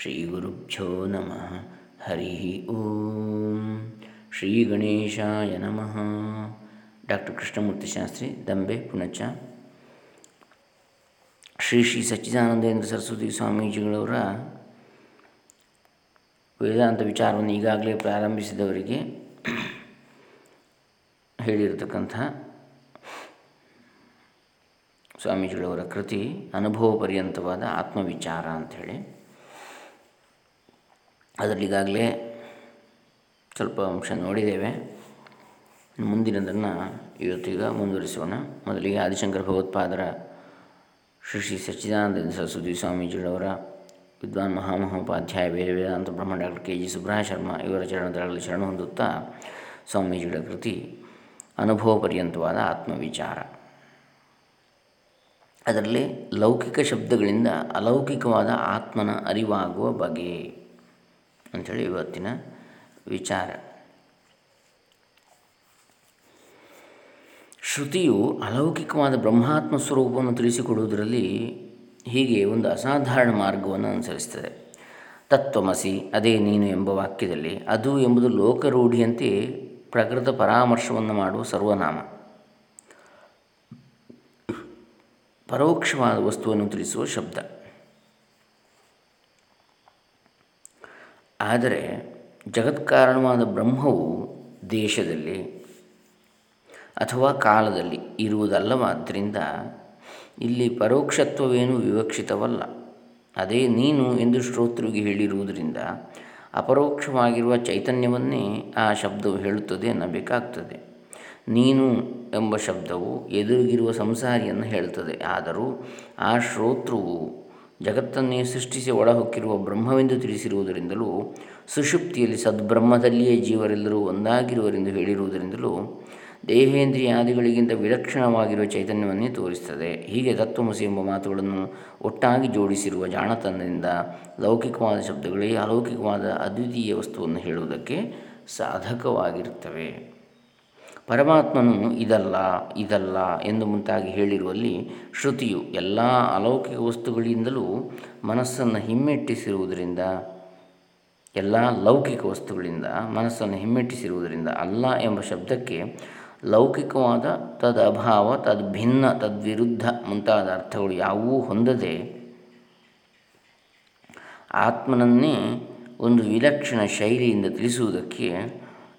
ಶ್ರೀಗುರುಭ್ಯೋ ನಮಃ ಹರಿ ಓಂ ಶ್ರೀ ಗಣೇಶಾಯ ನಮಃ ಡಾಕ್ಟರ್ ಕೃಷ್ಣಮೂರ್ತಿ ಶಾಸ್ತ್ರಿ ದಂಬೆ ಪುಣಚ ಶ್ರೀ ಶ್ರೀ ಸಚ್ಚಿದಾನಂದೇಂದ್ರ ಸರಸ್ವತಿ ಸ್ವಾಮೀಜಿಗಳವರ ವೇದಾಂತ ವಿಚಾರವನ್ನು ಈಗಾಗಲೇ ಪ್ರಾರಂಭಿಸಿದವರಿಗೆ ಹೇಳಿರತಕ್ಕಂಥ ಸ್ವಾಮೀಜಿಗಳವರ ಕೃತಿ ಅನುಭವ ಪರ್ಯಂತವಾದ ಆತ್ಮವಿಚಾರ ಅಂಥೇಳಿ. ಅದರಲ್ಲಿ ಈಗಾಗಲೇ ಸ್ವಲ್ಪ ಅಂಶ ನೋಡಿದ್ದೇವೆ. ಮುಂದಿನದನ್ನು ಇವತ್ತೀಗ ಮುಂದುವರಿಸೋಣ. ಮೊದಲಿಗೆ ಆದಿಶಂಕರ ಭಗವತ್ಪಾದರ ಶ್ರೀ ಶ್ರೀ ಸಚ್ಚಿದಾನಂದ ಸರಸ್ವತಿ ಸ್ವಾಮೀಜಿಗಳವರ ವಿದ್ವಾನ್ ಮಹಾಮಹೋಪಾಧ್ಯಾಯ ವೇದ ವೇದಾಂತ ಬ್ರಹ್ಮ ಡಾಕ್ಟರ್ ಕೆ ಜಿ ಸುಬ್ರಹ ಶರ್ಮ ಇವರ ಚರಣದಲ್ಲಿ ಶರಣ ಹೊಂದುತ್ತಾ ಸ್ವಾಮೀಜಿಗಳ ಕೃತಿ ಅನುಭವ ಪರ್ಯಂತವಾದ ಆತ್ಮವಿಚಾರ. ಅದರಲ್ಲಿ ಲೌಕಿಕ ಶಬ್ದಗಳಿಂದ ಅಲೌಕಿಕವಾದ ಆತ್ಮನ ಅರಿವಾಗುವ ಬಗೆ ಅಂಥೇಳಿ ಇವತ್ತಿನ ವಿಚಾರ. ಶ್ರುತಿಯು ಅಲೌಕಿಕವಾದ ಬ್ರಹ್ಮಾತ್ಮ ಸ್ವರೂಪವನ್ನು ತಿಳಿಸಿಕೊಡುವುದರಲ್ಲಿ ಹೀಗೆ ಒಂದು ಅಸಾಧಾರಣ ಮಾರ್ಗವನ್ನು ಅನುಸರಿಸ್ತದೆ ತತ್ವಮಸಿ, ಅದೇ ನೀನು ಎಂಬ ವಾಕ್ಯದಲ್ಲಿ ಅದು ಎಂಬುದು ಲೋಕರೂಢಿಯಂತೆ ಪ್ರಕೃತ ಪರಾಮರ್ಶವನ್ನು ಮಾಡುವ ಸರ್ವನಾಮ. ಪರೋಕ್ಷವಾದ ವಸ್ತುವನ್ನು ತಿಳಿಸುವ ಶಬ್ದ. ಆದರೆ ಜಗತ್ಕಾರಣವಾದ ಬ್ರಹ್ಮವು ದೇಶದಲ್ಲಿ ಅಥವಾ ಕಾಲದಲ್ಲಿ ಇರುವುದಲ್ಲವಾದ್ದರಿಂದ ಇಲ್ಲಿ ಪರೋಕ್ಷತ್ವವೇನು ವಿವಕ್ಷಿತವಲ್ಲ. ಅದೇ ನೀನು ಎಂದು ಶ್ರೋತೃಗೆ ಹೇಳಿರುವುದರಿಂದ ಅಪರೋಕ್ಷವಾಗಿರುವ ಚೈತನ್ಯವನ್ನೇ ಆ ಶಬ್ದವು ಹೇಳುತ್ತದೆ ಎನ್ನಬೇಕಾಗ್ತದೆ ನೀನು ಎಂಬ ಶಬ್ದವು ಎದುರಿಗಿರುವ ಸಂಸಾರಿಯನ್ನು ಹೇಳುತ್ತದೆ. ಆದರೂ ಆ ಶ್ರೋತೃವು ಜಗತ್ತನ್ನೇ ಸೃಷ್ಟಿಸಿ ಒಳಹೊಕ್ಕಿರುವ ಬ್ರಹ್ಮವೆಂದು ತಿಳಿಸಿರುವುದರಿಂದಲೂ, ಸುಷುಪ್ತಿಯಲ್ಲಿ ಸದ್ಬ್ರಹ್ಮದಲ್ಲಿಯೇ ಜೀವರೆಲ್ಲರೂ ಒಂದಾಗಿರುವರೆಂದು ಹೇಳಿರುವುದರಿಂದಲೂ, ದೇಹೇಂದ್ರಿಯಾದಿಗಳಿಗಿಂತ ವಿಲಕ್ಷಣವಾಗಿರುವ ಚೈತನ್ಯವನ್ನೇ ತೋರಿಸುತ್ತದೆ ಹೀಗೆ ತತ್ವಮಸಿ ಎಂಬ ಮಾತುಗಳನ್ನು ಒಟ್ಟಾಗಿ ಜೋಡಿಸಿರುವ ಜಾಣತನದಿಂದ ಲೌಕಿಕವಾದ ಶಬ್ದಗಳೇ ಅಲೌಕಿಕವಾದ ಅದ್ವಿತೀಯ ವಸ್ತುವನ್ನು ಹೇಳುವುದಕ್ಕೆ ಸಾಧಕವಾಗಿರುತ್ತವೆ. ಪರಮಾತ್ಮನು ಇದಲ್ಲ ಇದಲ್ಲ ಎಂದು ಮುಂತಾಗಿ ಹೇಳಿರುವಲ್ಲಿ ಶ್ರುತಿಯು ಎಲ್ಲ ಅಲೌಕಿಕ ವಸ್ತುಗಳಿಂದಲೂ ಮನಸ್ಸನ್ನು ಹಿಮ್ಮೆಟ್ಟಿಸಿರುವುದರಿಂದ, ಎಲ್ಲ ಲೌಕಿಕ ವಸ್ತುಗಳಿಂದ ಮನಸ್ಸನ್ನು ಹಿಮ್ಮೆಟ್ಟಿಸಿರುವುದರಿಂದ ಅಲ್ಲ ಎಂಬ ಶಬ್ದಕ್ಕೆ ಲೌಕಿಕವಾದ ತದಭಾವ, ತದ್ಭಿನ್ನ, ತದ್ವಿರುದ್ಧ ಮುಂತಾದ ಅರ್ಥಗಳು ಯಾವುವೂ ಹೊಂದದೆ ಆತ್ಮನನ್ನೇ ಒಂದು ವಿಲಕ್ಷಣ ಶೈಲಿಯಿಂದ ತಿಳಿಸುವುದಕ್ಕೆ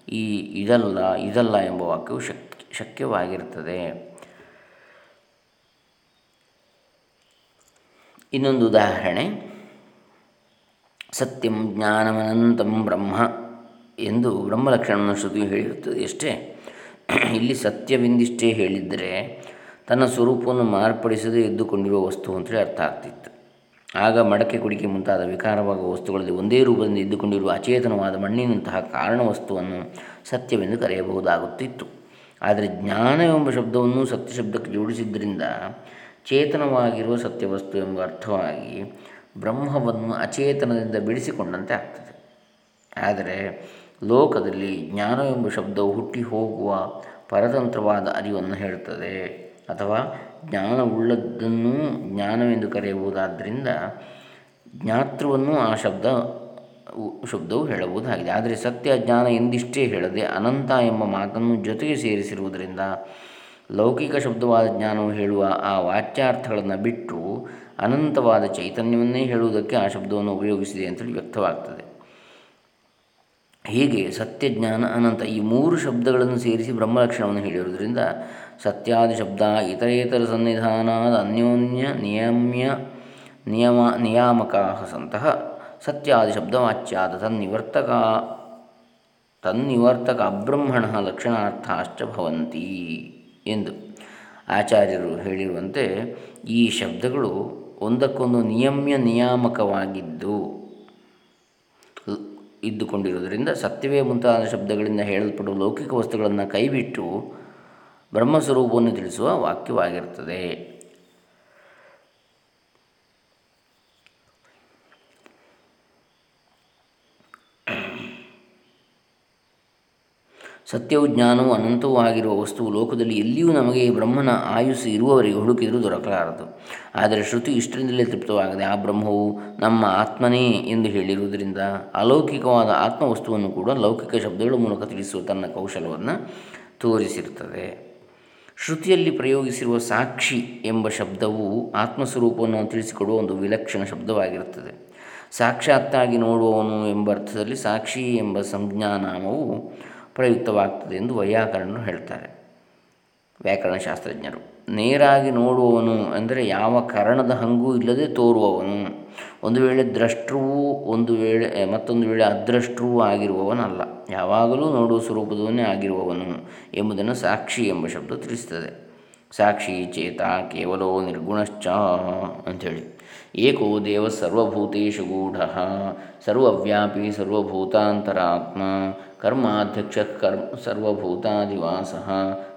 ಈ ಇದಲ್ಲ ಇದಲ್ಲ ಎಂಬ ವಾಕ್ಯವು ಶಕ್, ಶಕ್ಯವಾಗಿರುತ್ತದೆ. ಇನ್ನೊಂದು ಉದಾಹರಣೆ. ಸತ್ಯಂ ಜ್ಞಾನಮನಂತಂ ಬ್ರಹ್ಮ ಎಂದು ಬ್ರಹ್ಮಲಕ್ಷಣವನ್ನು ಶ್ರುತಿಯು ಹೇಳಿರುತ್ತದೆ. ಅಷ್ಟೇ ಇಲ್ಲಿ ಸತ್ಯವೆಂದಿಷ್ಟೇ ಹೇಳಿದರೆ ತನ್ನ ಸ್ವರೂಪವನ್ನು ಮಾರ್ಪಡಿಸದೆ ಎದ್ದುಕೊಂಡಿರುವ ವಸ್ತು ಅಂತೇಳಿ ಅರ್ಥ ಆಗ್ತಿತ್ತು. ಆಗ ಮಡಕೆ ಕುಡಿಕೆ ಮುಂತಾದ ವಿಕಾರವಾಗುವ ವಸ್ತುಗಳಲ್ಲಿ ಒಂದೇ ರೂಪದಿಂದ ಇದ್ದುಕೊಂಡಿರುವ ಅಚೇತನವಾದ ಮಣ್ಣಿನಂತಹ ಕಾರಣ ವಸ್ತುವನ್ನು ಸತ್ಯವೆಂದು ಕರೆಯಬಹುದಾಗುತ್ತಿತ್ತು. ಆದರೆ ಜ್ಞಾನ ಎಂಬ ಶಬ್ದವನ್ನು ಸತ್ಯ ಶಬ್ದಕ್ಕೆ ಜೋಡಿಸಿದ್ದರಿಂದ ಚೇತನವಾಗಿರುವ ಸತ್ಯವಸ್ತು ಎಂಬ ಅರ್ಥವಾಗಿ ಬ್ರಹ್ಮವನ್ನು ಅಚೇತನದಿಂದ ಬಿಡಿಸಿಕೊಂಡಂತೆ ಆಗ್ತದೆ. ಆದರೆ ಲೋಕದಲ್ಲಿ ಜ್ಞಾನವೆಂಬ ಶಬ್ದವು ಹುಟ್ಟಿ ಹೋಗುವ ಪರತಂತ್ರವಾದ ಅರಿವನ್ನು ಹೇಳುತ್ತದೆ. ಅಥವಾ ಜ್ಞಾನವುಳ್ಳದ್ದನ್ನು ಜ್ಞಾನವೆಂದು ಕರೆಯಬಹುದಾದ್ದರಿಂದ ಜ್ಞಾತೃವನ್ನು ಆ ಶಬ್ದ ಶಬ್ದವು ಹೇಳಬಹುದಾಗಿದೆ. ಆದರೆ ಸತ್ಯ, ಜ್ಞಾನ ಎಂದಿಷ್ಟೇ ಹೇಳದೆ ಅನಂತ ಎಂಬ ಮಾತನ್ನು ಜೊತೆಗೆ ಸೇರಿಸಿರುವುದರಿಂದ ಲೌಕಿಕ ಶಬ್ದವಾದ ಜ್ಞಾನವು ಹೇಳುವ ಆ ವಾಚ್ಯಾರ್ಥಗಳನ್ನು ಬಿಟ್ಟು ಅನಂತವಾದ ಚೈತನ್ಯವನ್ನೇ ಹೇಳುವುದಕ್ಕೆ ಆ ಶಬ್ದವನ್ನು ಉಪಯೋಗಿಸಿದೆ ಅಂತೇಳಿ ವ್ಯಕ್ತವಾಗ್ತದೆ. ಹೀಗೆ ಸತ್ಯಜ್ಞಾನ ಅನಂತ ಈ ಮೂರು ಶಬ್ದಗಳನ್ನು ಸೇರಿಸಿ ಬ್ರಹ್ಮಲಕ್ಷಣವನ್ನು ಹೇಳಿರುವುದರಿಂದ ಸತ್ಯಾದಿ ಶಬ್ದ ಇತರೇತರ ಸನ್ನಿಧಾನದ ಅನ್ಯೋನ್ಯ ನಿಯಮ್ಯ ನಿಯಮ ನಿಯಾಮಕಾ ಸಂತಹ ಸತ್ಯಾದಿ ಶಬ್ದವಾಚ್ಯಾದ ತನ್ನಿವರ್ತಕ ತನ್ನಿವರ್ತಕ ಅಬ್ರಹ್ಮಣ ಲಕ್ಷಣಾರ್ಥಾಶ್ಚ ಭವಂತಿ ಎಂದು ಆಚಾರ್ಯರು ಹೇಳಿರುವಂತೆ ಈ ಶಬ್ದಗಳು ಒಂದಕ್ಕೊಂದು ನಿಯಮ್ಯ ನಿಯಾಮಕವಾಗಿದ್ದು ಇದ್ದುಕೊಂಡಿರುವುದರಿಂದ ಸತ್ಯವೇ ಮುಂತಾದ ಶಬ್ದಗಳಿಂದ ಹೇಳಲ್ಪಡುವ ಲೌಕಿಕ ವಸ್ತುಗಳನ್ನು ಕೈಬಿಟ್ಟು ಬ್ರಹ್ಮಸ್ವರೂಪವನ್ನು ತಿಳಿಸುವ ವಾಕ್ಯವಾಗಿರುತ್ತದೆ. ಸತ್ಯವು ಜ್ಞಾನವು ಅನಂತವೂ ಆಗಿರುವ ವಸ್ತುವು ಲೋಕದಲ್ಲಿ ಎಲ್ಲಿಯೂ ನಮಗೆ ಬ್ರಹ್ಮನ ಆಯುಸ್ಸು ಇರುವವರೆಗೆ ಹುಡುಕಿದರೂ ದೊರಕಲಾರದು. ಆದರೆ ಶ್ರುತಿ ಇಷ್ಟರಿಂದಲೇ ತೃಪ್ತವಾಗದೆ ಆ ಬ್ರಹ್ಮವು ನಮ್ಮ ಆತ್ಮನೇ ಎಂದು ಹೇಳಿರುವುದರಿಂದ ಅಲೌಕಿಕವಾದ ಆತ್ಮವಸ್ತುವನ್ನು ಕೂಡ ಲೌಕಿಕ ಶಬ್ದಗಳ ಮೂಲಕ ತಿಳಿಸುವ ತನ್ನ ಕೌಶಲವನ್ನು ತೋರಿಸಿರುತ್ತದೆ. ಶ್ರುತಿಯಲ್ಲಿ ಪ್ರಯೋಗಿಸಿರುವ ಸಾಕ್ಷಿ ಎಂಬ ಶಬ್ದವು ಆತ್ಮಸ್ವರೂಪವನ್ನು ತಿಳಿಸಿಕೊಡುವ ಒಂದು ವಿಲಕ್ಷಣ ಶಬ್ದವಾಗಿರುತ್ತದೆ. ಸಾಕ್ಷಾತ್ತಾಗಿ ನೋಡುವವನು ಎಂಬ ಅರ್ಥದಲ್ಲಿ ಸಾಕ್ಷಿ ಎಂಬ ಸಂಜ್ಞಾನಾಮವು ಪ್ರಯುಕ್ತವಾಗ್ತದೆ ಎಂದು ವೈಯಾಕರಣರು ಹೇಳ್ತಾರೆ. ವ್ಯಾಕರಣಶಾಸ್ತ್ರಜ್ಞರು. ನೇರಾಗಿ ನೋಡುವವನು ಅಂದರೆ ಯಾವ ಕರಣದ ಹಂಗೂ ಇಲ್ಲದೆ ತೋರುವವನು. ಒಂದು ವೇಳೆ ದ್ರಷ್ಟೃವೂ, ಒಂದು ವೇಳೆ ಮತ್ತೊಂದು ವೇಳೆ ಅದೃಷ್ಟವೂ ಆಗಿರುವವನಲ್ಲ. ಯಾವಾಗಲೂ ನೋಡುವ ಸ್ವರೂಪದವನೇ ಆಗಿರುವವನು ಎಂಬುದನ್ನು ಸಾಕ್ಷಿ ಎಂಬ ಶಬ್ದ ತಿಳಿಸ್ತದೆ. ಸಾಕ್ಷಿ ಚೇತ ಕೇವಲೋ ನಿರ್ಗುಣಶ್ಚ ಅಂಥೇಳಿ. ಏಕೋ ದೇವ ಸರ್ವಭೂತೇಶು ಗೂಢ, ಸರ್ವವ್ಯಾಪಿ ಸರ್ವಭೂತಾಂತರಾತ್ಮ, ಕರ್ಮಾಧ್ಯಕ್ಷ ಕರ್ಮ ಸರ್ವಭೂತಾದಿವಾಸ,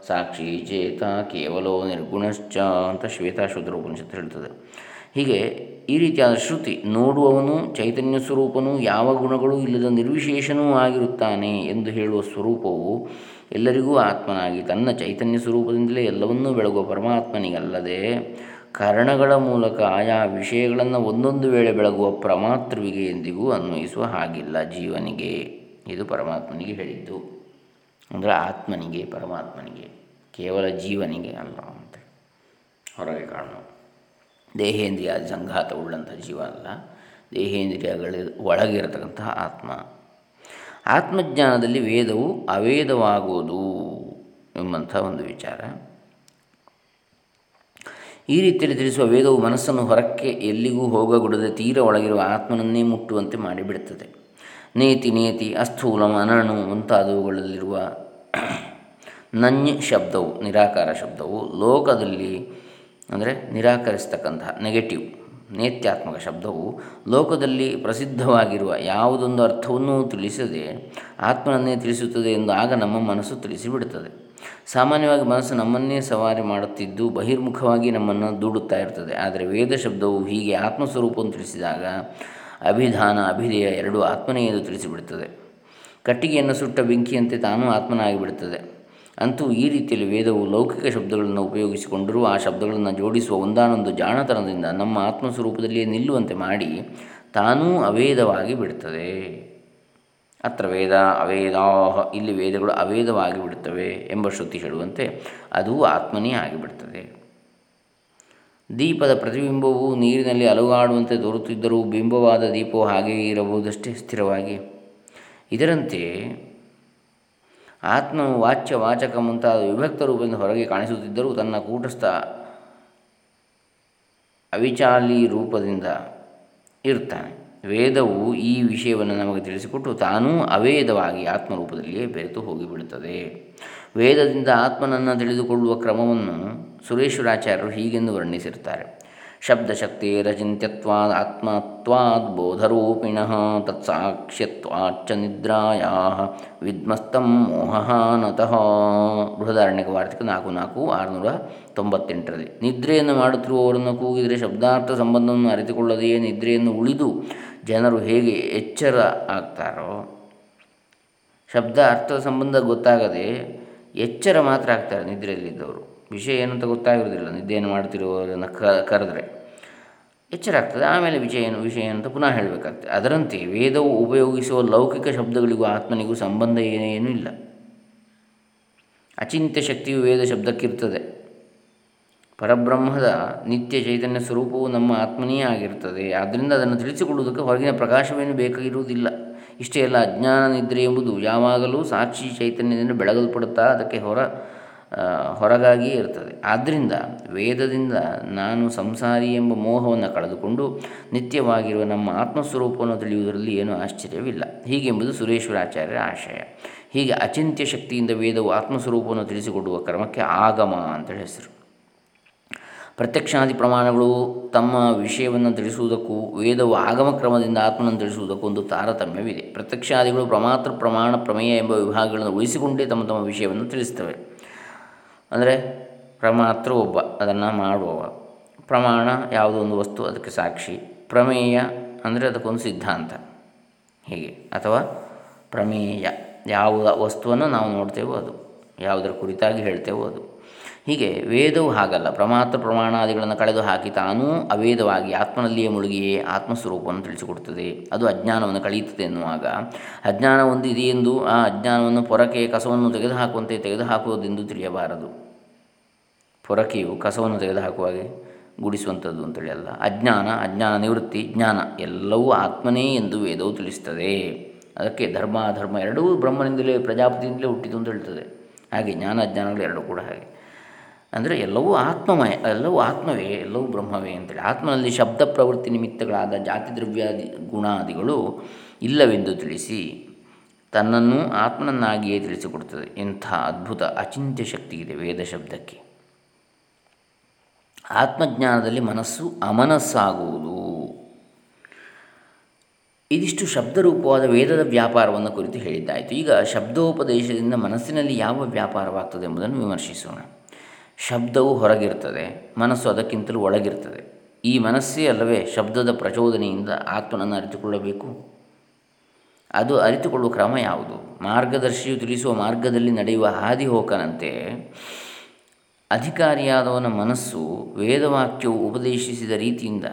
ಸಾಕ್ಷಿ ಚೇತ ಕೇವಲೋ ನಿರ್ಗುಣಶ್ಚ ಅಂತ ಶ್ವೇತಾಶುದ್ರ ಉಪನಿಷತ್ತು ಹೇಳ್ತದೆ. ಹೀಗೆ ಈ ರೀತಿಯಾದ ಶ್ರುತಿ ನೋಡುವವನು, ಚೈತನ್ಯ ಸ್ವರೂಪನು, ಯಾವ ಗುಣಗಳೂ ಇಲ್ಲದ ನಿರ್ವಿಶೇಷನೂ ಆಗಿರುತ್ತಾನೆ ಎಂದು ಹೇಳುವ ಸ್ವರೂಪವು ಎಲ್ಲರಿಗೂ ಆತ್ಮನಾಗಿ ತನ್ನ ಚೈತನ್ಯ ಸ್ವರೂಪದಿಂದಲೇ ಎಲ್ಲವನ್ನೂ ಬೆಳಗುವ ಪರಮಾತ್ಮನಿಗಲ್ಲದೆ ಕರಣಗಳ ಮೂಲಕ ಆಯಾ ವಿಷಯಗಳನ್ನು ಒಂದೊಂದು ವೇಳೆ ಬೆಳಗುವ ಪ್ರಮಾತೃವಿಗೆ ಎಂದಿಗೂ ಅನ್ವಯಿಸುವ ಹಾಗಿಲ್ಲ ಜೀವನಿಗೆ. ಇದು ಪರಮಾತ್ಮನಿಗೆ ಹೇಳಿದ್ದು. ಅಂದರೆ ಆತ್ಮನಿಗೆ, ಪರಮಾತ್ಮನಿಗೆ. ಕೇವಲ ಜೀವನಿಗೆ ಅಲ್ಲ ಅಂತ. ಹೊರಗೆ ಕಾಣು ದೇಹೇಂದ್ರಿಯ ಸಂಘಾತ ಉಳ್ಳಂಥ ಜೀವ ಅಲ್ಲ. ದೇಹೇಂದ್ರಿಯಗಳ ಒಳಗಿರತಕ್ಕಂತಹ ಆತ್ಮ. ಆತ್ಮಜ್ಞಾನದಲ್ಲಿ ವೇದವು ಅವೇದವಾಗುವುದು ಎಂಬಂಥ ಒಂದು ವಿಚಾರ. ಈ ರೀತಿಯಲ್ಲಿ ತಿಳಿಸುವ ವೇದವು ಮನಸ್ಸನ್ನು ಹೊರಕ್ಕೆ ಎಲ್ಲಿಗೂ ಹೋಗಗೊಡದೆ ತೀರ ಒಳಗಿರುವ ಆತ್ಮನನ್ನೇ ಮುಟ್ಟುವಂತೆ ಮಾಡಿಬಿಡುತ್ತದೆ. ನೇತಿ ನೇತಿ, ಅಸ್ಥೂಲಂ ಅನಣು ಮುಂತಾದವುಗಳಲ್ಲಿರುವ ನನ್ಯ ಶಬ್ದವು, ನಿರಾಕಾರ ಶಬ್ದವು ಲೋಕದಲ್ಲಿ ಅಂದರೆ ನಿರಾಕರಿಸ್ತಕ್ಕಂತಹ ನೆಗೆಟಿವ್ ನೇತ್ಯಾತ್ಮಕ ಶಬ್ದವು ಲೋಕದಲ್ಲಿ ಪ್ರಸಿದ್ಧವಾಗಿರುವ ಯಾವುದೊಂದು ಅರ್ಥವನ್ನೂ ತಿಳಿಸದೆ ಆತ್ಮನನ್ನೇ ತಿಳಿಸುತ್ತದೆ ಎಂದು ಆಗ ನಮ್ಮ ಮನಸ್ಸು ತಿಳಿಸಿಬಿಡುತ್ತದೆ. ಸಾಮಾನ್ಯವಾಗಿ ಮನಸ್ಸು ನಮ್ಮನ್ನೇ ಸವಾರಿ ಮಾಡುತ್ತಿದ್ದು ಬಹಿರ್ಮುಖವಾಗಿ ನಮ್ಮನ್ನು ದೂಡುತ್ತಾ ಇರ್ತದೆ. ಆದರೆ ವೇದ ಶಬ್ದವು ಹೀಗೆ ಆತ್ಮಸ್ವರೂಪವನ್ನು ತಿಳಿಸಿದಾಗ ಅಭಿಧಾನ, ಅಭಿಧೇಯ ಎರಡು ಆತ್ಮನೇ ಎಂದು ತಿಳಿಸಿಬಿಡುತ್ತದೆ. ಕಟ್ಟಿಗೆಯನ್ನು ಸುಟ್ಟ ಬೆಂಕಿಯಂತೆ ತಾನೂ ಆತ್ಮನಾಗಿಬಿಡುತ್ತದೆ. ಅಂತೂ ಈ ರೀತಿಯಲ್ಲಿ ವೇದವು ಲೌಕಿಕ ಶಬ್ದಗಳನ್ನು ಉಪಯೋಗಿಸಿಕೊಂಡರೂ ಆ ಶಬ್ದಗಳನ್ನು ಜೋಡಿಸುವ ಒಂದಾನೊಂದು ಜಾಣತನದಿಂದ ನಮ್ಮ ಆತ್ಮಸ್ವರೂಪದಲ್ಲಿಯೇ ನಿಲ್ಲುವಂತೆ ಮಾಡಿ ತಾನೂ ಅವೇದವಾಗಿ ಬಿಡುತ್ತದೆ. ಅತ್ರ ವೇದ, ಅವೇದಾಹ, ಇಲ್ಲಿ ವೇದಗಳು ಅವೇದವಾಗಿ ಬಿಡುತ್ತವೆ ಎಂಬ ಶ್ರುತಿ ಹೇಳುವಂತೆ ಅದು ಆತ್ಮನೇ ಆಗಿಬಿಡುತ್ತದೆ ದೀಪದ ಪ್ರತಿಬಿಂಬವು ನೀರಿನಲ್ಲಿ ಅಲುಗಾಡುವಂತೆ ತೋರುತ್ತಿದ್ದರೂ ಬಿಂಬವಾದ ದೀಪವು ಹಾಗೆಯೇ ಇರಬಹುದಷ್ಟೇ ಸ್ಥಿರವಾಗಿ. ಇದರಂತೆ ಆತ್ಮ ವಾಚ್ಯ ವಾಚಕ ಮುಂತಾದ ವಿಭಕ್ತ ರೂಪದಿಂದ ಹೊರಗೆ ಕಾಣಿಸುತ್ತಿದ್ದರೂ ತನ್ನ ಕೂಟಸ್ಥ ಅವಿಚಾಲಿ ರೂಪದಿಂದ ಇರ್ತಾನೆ ವೇದವು ಈ ವಿಷಯವನ್ನು ನಮಗೆ ತಿಳಿಸಿಕೊಟ್ಟು ತಾನೂ ಅವೇದವಾಗಿ ಆತ್ಮರೂಪದಲ್ಲಿಯೇ ಬೆರೆತು ಹೋಗಿಬಿಡುತ್ತದೆ. ವೇದದಿಂದ ಆತ್ಮನನ್ನು ತಿಳಿದುಕೊಳ್ಳುವ ಕ್ರಮವನ್ನು ಸುರೇಶ್ವರಾಚಾರ್ಯರು ಹೀಗೆಂದು ವರ್ಣಿಸಿರ್ತಾರೆ ಶಬ್ದಶಕ್ತಿರಚಿಂತ್ಯತ್ವಾದ್ ಆತ್ಮತ್ವಾದ್ ಬೋಧರೂಪಿಣ ತತ್ಸಾಕ್ಷ್ಯತ್ವಾಚ್ಚ ನಿದ್ರಾಯಾ ವಿದ್ಮಸ್ತಂ ಮೋಹಹಾನತಃ. ಬೃಹದಾರಣ್ಯಕ ವಾರ್ತಿಕ ನಾಲ್ಕು ನಾಲ್ಕು ಆರುನೂರ ತೊಂಬತ್ತೆಂಟರಲ್ಲಿ. ನಿದ್ರೆಯನ್ನು ಮಾಡುತ್ತಿರುವವರನ್ನು ಕೂಗಿದರೆ ಶಬ್ದಾರ್ಥ ಸಂಬಂಧವನ್ನು ಅರಿತುಕೊಳ್ಳದೆಯೇ ನಿದ್ರೆಯನ್ನು ಉಳಿದು ಜನರು ಹೇಗೆ ಎಚ್ಚರ ಆಗ್ತಾರೋ? ಶಬ್ದ ಅರ್ಥದ ಸಂಬಂಧ ಗೊತ್ತಾಗದೆ ಎಚ್ಚರ ಮಾತ್ರ ಆಗ್ತಾರೆ ನಿದ್ರೆಯಲ್ಲಿದ್ದವರು. ವಿಷಯ ಏನು ಅಂತ ಗೊತ್ತಾಗಿರೋದಿಲ್ಲ ನಿದ್ದೆಯನ್ನು ಮಾಡ್ತಿರುವುದನ್ನು ಕರೆದ್ರೆ. ಎಚ್ಚರ ಆಗ್ತದೆ ಆಮೇಲೆ ವಿಷಯ ಏನು ವಿಷಯ ಏನು ಅಂತ ಪುನಃ ಹೇಳಬೇಕಾಗ್ತದೆ. ಅದರಂತೆ ವೇದವು ಉಪಯೋಗಿಸುವ ಲೌಕಿಕ ಶಬ್ದಗಳಿಗೂ ಆತ್ಮನಿಗೂ ಸಂಬಂಧ ಏನೇನೂ ಇಲ್ಲ. ಅಚಿಂತ್ಯ ಶಕ್ತಿಯು ವೇದ ಶಬ್ದಕ್ಕಿರ್ತದೆ. ಪರಬ್ರಹ್ಮದ ನಿತ್ಯ ಚೈತನ್ಯ ಸ್ವರೂಪವು ನಮ್ಮ ಆತ್ಮನೇ ಆಗಿರ್ತದೆ. ಆದ್ದರಿಂದ ಅದನ್ನು ತಿಳಿಸಿಕೊಡುವುದಕ್ಕೆ ಹೊರಗಿನ ಪ್ರಕಾಶವೇನು ಬೇಕಾಗಿರುವುದಿಲ್ಲ. ಇಷ್ಟೇ ಅಲ್ಲ, ಅಜ್ಞಾನ ನಿದ್ರೆ ಎಂಬುದು ಯಾವಾಗಲೂ ಸಾಕ್ಷಿ ಚೈತನ್ಯದಿಂದ ಬೆಳಗಲ್ಪಡುತ್ತಾ ಅದಕ್ಕೆ ಹೊರ ಹೊರಗಾಗಿಯೇ ಇರ್ತದೆ. ಆದ್ದರಿಂದ ವೇದದಿಂದ ನಾನು ಸಂಸಾರಿ ಎಂಬ ಮೋಹವನ್ನು ಕಳೆದುಕೊಂಡು ನಿತ್ಯವಾಗಿರುವ ನಮ್ಮ ಆತ್ಮಸ್ವರೂಪವನ್ನು ತಿಳಿಯುವುದರಲ್ಲಿ ಏನೂ ಆಶ್ಚರ್ಯವಿಲ್ಲ. ಹೀಗೆಂಬುದು ಸುರೇಶ್ವರಾಚಾರ್ಯರ ಆಶಯ. ಹೀಗೆ ಅಚಿಂತ್ಯ ಶಕ್ತಿಯಿಂದ ವೇದವು ಆತ್ಮಸ್ವರೂಪವನ್ನು ತಿಳಿಸಿಕೊಡುವ ಕ್ರಮಕ್ಕೆ ಆಗಮ ಅಂತೇಳಿ ಹೆಸರು. ಪ್ರತ್ಯಕ್ಷಾದಿ ಪ್ರಮಾಣಗಳು ತಮ್ಮ ವಿಷಯವನ್ನು ತಿಳಿಸುವುದಕ್ಕೂ ವೇದವು ಆಗಮ ಕ್ರಮದಿಂದ ಆತ್ಮನನ್ನು ತಿಳಿಸುವುದಕ್ಕೂ ಒಂದು ತಾರತಮ್ಯವಿದೆ. ಪ್ರತ್ಯಕ್ಷಾದಿಗಳು ಪ್ರಮಾತ್ರ ಪ್ರಮಾಣ ಪ್ರಮೇಯ ಎಂಬ ವಿಭಾಗಗಳನ್ನು ಉಳಿಸಿಕೊಂಡೇ ತಮ್ಮ ತಮ್ಮ ವಿಷಯವನ್ನು ತಿಳಿಸ್ತವೆ ಅಂದರೆ ಪ್ರಮಾತೃ ಒಬ್ಬ, ಅದನ್ನು ಮಾಡುವವ. ಪ್ರಮಾಣ ಯಾವುದೋ ಒಂದು ವಸ್ತು, ಅದಕ್ಕೆ ಸಾಕ್ಷಿ. ಪ್ರಮೇಯ ಅಂದರೆ ಅದಕ್ಕೊಂದು ಸಿದ್ಧಾಂತ. ಹೀಗೆ. ಅಥವಾ ಪ್ರಮೇಯ. ಯಾವ ವಸ್ತುವನ್ನು ನಾವು ನೋಡ್ತೇವೋ ಅದು. ಯಾವುದರ ಕುರಿತಾಗಿ ಹೇಳ್ತೇವೋ ಅದು. ಹೀಗೆ ವೇದವು ಹಾಗಲ್ಲ. ಪ್ರಮಾತ್ರ ಪ್ರಮಾಣಾದಿಗಳನ್ನು ಕಳೆದು ಹಾಕಿ ತಾನೂ ಅವೇದವಾಗಿ ಆತ್ಮನಲ್ಲಿಯೇ ಮುಳುಗಿಯೇ ಆತ್ಮಸ್ವರೂಪವನ್ನು ತಿಳಿಸಿಕೊಡುತ್ತದೆ. ಅದು ಅಜ್ಞಾನವನ್ನು ಕಳೆಯುತ್ತದೆ ಎನ್ನುವಾಗ. ಅಜ್ಞಾನ ಒಂದು ಇದೆಯೆಂದು ಆ ಅಜ್ಞಾನವನ್ನು ಪೊರಕೆ ಕಸವನ್ನು ತೆಗೆದುಹಾಕುವಂತೆ ತೆಗೆದುಹಾಕುವುದೆಂದು ತಿಳಿಯಬಾರದು. ಪೊರಕೆಯು ಕಸವನ್ನು ತೆಗೆದುಹಾಕುವಾಗೆ ಗುಡಿಸುವಂಥದ್ದು ಅಂತೇಳಿ ಅಲ್ಲ ಅಜ್ಞಾನ ಅಜ್ಞಾನ ನಿವೃತ್ತಿ, ಜ್ಞಾನ ಎಲ್ಲವೂ ಆತ್ಮನೇ ಎಂದು ವೇದವು ತಿಳಿಸ್ತದೆ ಅದಕ್ಕೆ ಧರ್ಮ ಧರ್ಮ ಎರಡೂ ಬ್ರಹ್ಮನಿಂದಲೇ ಪ್ರಜಾಪತಿಯಿಂದಲೇ ಹುಟ್ಟಿತು ಅಂತ ಹೇಳ್ತದೆ. ಹಾಗೆ ಜ್ಞಾನ ಅಜ್ಞಾನಗಳು ಎರಡೂ ಕೂಡ ಹಾಗೆ. ಅಂದರೆ ಎಲ್ಲವೂ ಆತ್ಮಮಯ, ಎಲ್ಲವೂ ಆತ್ಮವೇ, ಎಲ್ಲವೂ ಬ್ರಹ್ಮವೇ ಅಂತೇಳಿ. ಆತ್ಮನಲ್ಲಿ ಶಬ್ದ ಪ್ರವೃತ್ತಿ ನಿಮಿತ್ತಗಳಾದ ಜಾತಿ ದ್ರವ್ಯಾದಿ ಗುಣಾದಿಗಳು ಇಲ್ಲವೆಂದು ತಿಳಿಸಿ ತನ್ನನ್ನು ಆತ್ಮನನ್ನಾಗಿಯೇ ತಿಳಿಸಿಕೊಡುತ್ತದೆ. ಇಂಥ ಅದ್ಭುತ, ಅಚಿಂತ್ಯ ಶಕ್ತಿ ಇದೆ ವೇದ ಶಬ್ದಕ್ಕೆ. ಆತ್ಮಜ್ಞಾನದಲ್ಲಿ ಮನಸ್ಸು ಅಮನಸ್ಸಾಗುವುದು. ಇದಿಷ್ಟು ಶಬ್ದರೂಪವಾದ ವೇದದ ವ್ಯಾಪಾರವನ್ನು ಕುರಿತು ಹೇಳಿದ್ದಾಯಿತು. ಈಗ ಶಬ್ದೋಪದೇಶದಿಂದ ಮನಸ್ಸಿನಲ್ಲಿ ಯಾವ ವ್ಯಾಪಾರವಾಗ್ತದೆ ಎಂಬುದನ್ನು ವಿಮರ್ಶಿಸೋಣ. ಶಬ್ದವು ಹೊರಗಿರ್ತದೆ, ಮನಸ್ಸು ಅದಕ್ಕಿಂತಲೂ ಒಳಗಿರ್ತದೆ. ಈ ಮನಸ್ಸೇ ಅಲ್ಲವೇ ಶಬ್ದದ ಪ್ರಚೋದನೆಯಿಂದ ಆತ್ಮನನ್ನು ಅರಿತುಕೊಳ್ಳಬೇಕು? ಅದು ಅರಿತುಕೊಳ್ಳುವ ಕ್ರಮ ಯಾವುದು? ಮಾರ್ಗದರ್ಶಿಯು ತಿಳಿಸುವ ಮಾರ್ಗದಲ್ಲಿ ನಡೆಯುವ ಹಾದಿ ಹೋಕನಂತೆ ಅಧಿಕಾರಿಯಾದವನ ಮನಸ್ಸು ವೇದವಾಕ್ಯವು ಉಪದೇಶಿಸಿದ ರೀತಿಯಿಂದ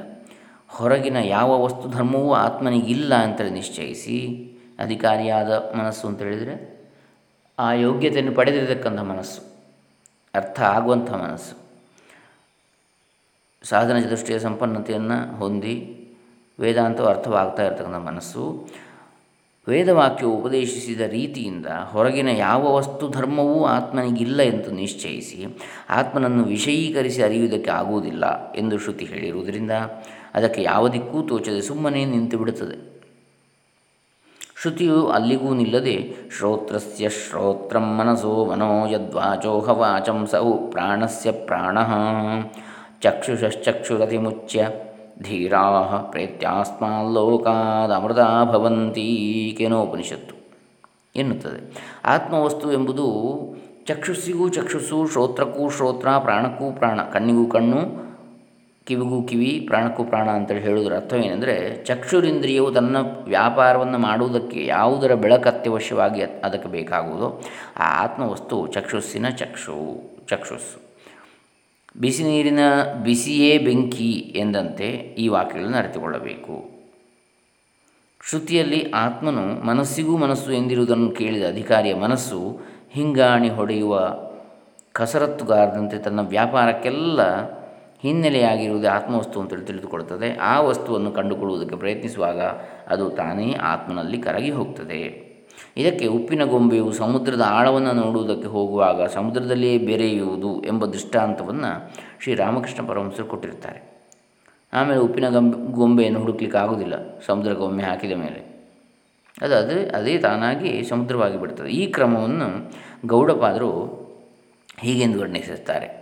ಹೊರಗಿನ ಯಾವ ವಸ್ತು ಧರ್ಮವೂ ಆತ್ಮನಿಗಿಲ್ಲ ಅಂತೇಳಿ ನಿಶ್ಚಯಿಸಿ, ಅಧಿಕಾರಿಯಾದ ಮನಸ್ಸು ಅಂತ ಹೇಳಿದರೆ ಆ ಯೋಗ್ಯತೆಯನ್ನು ಪಡೆದಿರತಕ್ಕಂಥ ಮನಸ್ಸು. ಅರ್ಥ ಆಗುವಂಥ ಮನಸ್ಸು. ಸಾಧನ ದೃಷ್ಟಿಯ ಸಂಪನ್ನತೆಯನ್ನು ಹೊಂದಿ ವೇದಾಂತವು ಅರ್ಥವಾಗ್ತಾ ಇರತಕ್ಕಂಥ ಮನಸ್ಸು. ವೇದವಾಕ್ಯವು ಉಪದೇಶಿಸಿದ ರೀತಿಯಿಂದ ಹೊರಗಿನ ಯಾವ ವಸ್ತು ಧರ್ಮವೂ ಆತ್ಮನಿಗಿಲ್ಲ ಎಂದು ನಿಶ್ಚಯಿಸಿ ಆತ್ಮನನ್ನು ವಿಷಯೀಕರಿಸಿ ಅರಿಯುವುದಕ್ಕೆ ಆಗುವುದಿಲ್ಲ ಎಂದು ಶ್ರುತಿ ಹೇಳಿರುವುದರಿಂದ ಅದಕ್ಕೆ ಯಾವ ದಿಕ್ಕೂ ತೋಚದೆ ಸುಮ್ಮನೆ ನಿಂತು ಬಿಡುತ್ತದೆ ಶ್ರುತಿಯು ಅಲ್ಲಿಗೂ ನಿಲ್ಲದೆ ಶ್ರೋತ್ರಸ್ಯ ಶ್ರೋತ್ರಂ ಮನಸೋ ಮನೋ ಯದ್ವಾಚೋಹ ವಾಚಂ ಸೌ ಪ್ರಾಣಸ್ಯ ಪ್ರಾಣ. ಚಕ್ಷುಷಶ್ಚಕ್ಷುರತಿಮುಚ್ಯ ಧೀರಾ ಪ್ರೇತ್ಯಾಸ್ಮಾಲ್ಲೋಕಾದಮೃತ ಉಪನಿಷತ್ತು ಎನ್ನುತ್ತದೆ. ಆತ್ಮವಸ್ತು ಎಂಬುದು ಚಕ್ಷುಸ್ಸಿಗೂ ಚಕ್ಷುಸ್ಸು, ಶ್ರೋತ್ರಕ್ಕೂ ಶ್ರೋತ್ರ, ಪ್ರಾಣಕ್ಕೂ ಪ್ರಾಣ, ಕಣ್ಣಿಗೂ ಕಣ್ಣು ಕಿವಿಗೂ ಕಿವಿ, ಪ್ರಾಣಕ್ಕೂ ಪ್ರಾಣ ಅಂತೇಳಿ ಹೇಳುವುದರ ಅರ್ಥವೇನೆಂದರೆ ಚಕ್ಷುರಿಂದ್ರಿಯವು ತನ್ನ ವ್ಯಾಪಾರವನ್ನು ಮಾಡುವುದಕ್ಕೆ ಯಾವುದರ ಬೆಳಕು ಅತ್ಯವಶ್ಯವಾಗಿ ಅದಕ್ಕೆ ಬೇಕಾಗುವುದೋ. ಆ ಆತ್ಮವಸ್ತು ಚಕ್ಷುಸ್ಸಿನ ಚಕ್ಷು, ಚಕ್ಷುಸ್ಸು. ಬಿಸಿ ನೀರಿನ ಬಿಸಿಯೇ ಬೆಂಕಿ ಎಂದಂತೆ ಈ ವಾಕ್ಯಗಳನ್ನು ಅರಿತುಕೊಳ್ಳಬೇಕು. ಶ್ರುತಿಯಲ್ಲಿ ಆತ್ಮನು ಮನಸ್ಸಿಗೂ ಮನಸ್ಸು ಎಂದಿರುವುದನ್ನು ಕೇಳಿದ ಅಧಿಕಾರಿಯ ಮನಸ್ಸು ಹಿಂಗಾಣಿ ಹೊಡೆಯುವ ಕಸರತ್ತುಗಾರದಂತೆ ತನ್ನ ವ್ಯಾಪಾರಕ್ಕೆಲ್ಲ ಹಿನ್ನೆಲೆಯಾಗಿರುವುದು ಆತ್ಮವಸ್ತು ಅಂತೇಳಿ ತಿಳಿದುಕೊಳ್ಳುತ್ತದೆ. ಆ ವಸ್ತುವನ್ನು ಕಂಡುಕೊಳ್ಳುವುದಕ್ಕೆ ಪ್ರಯತ್ನಿಸುವಾಗ ಅದು ತಾನೇ ಆತ್ಮನಲ್ಲಿ ಕರಗಿ ಹೋಗ್ತದೆ. ಇದಕ್ಕೆ ಉಪ್ಪಿನ ಗೊಂಬೆಯು ಸಮುದ್ರದ ಆಳವನ್ನು ನೋಡುವುದಕ್ಕೆ ಹೋಗುವಾಗ ಸಮುದ್ರದಲ್ಲಿಯೇ ಬೆರೆಯುವುದು ಎಂಬ ದೃಷ್ಟಾಂತವನ್ನು ಶ್ರೀ ರಾಮಕೃಷ್ಣ ಪರಮಹಂಸರು ಕೊಟ್ಟಿರ್ತಾರೆ ಆಮೇಲೆ ಉಪ್ಪಿನ ಗಂಬೆ ಗೊಂಬೆಯನ್ನು ಹುಡುಕ್ಲಿಕ್ಕೆ ಆಗೋದಿಲ್ಲ ಸಮುದ್ರ ಒಮ್ಮೆ ಹಾಕಿದ ಮೇಲೆ. ಅದು ಅದೇ ಅದೇ ತಾನಾಗಿ ಸಮುದ್ರವಾಗಿ ಬಿಡ್ತದೆ. ಈ ಕ್ರಮವನ್ನು ಗೌಡಪಾದರು ಹೀಗೆಂದು ವರ್ಣಿಸುತ್ತಾರೆ.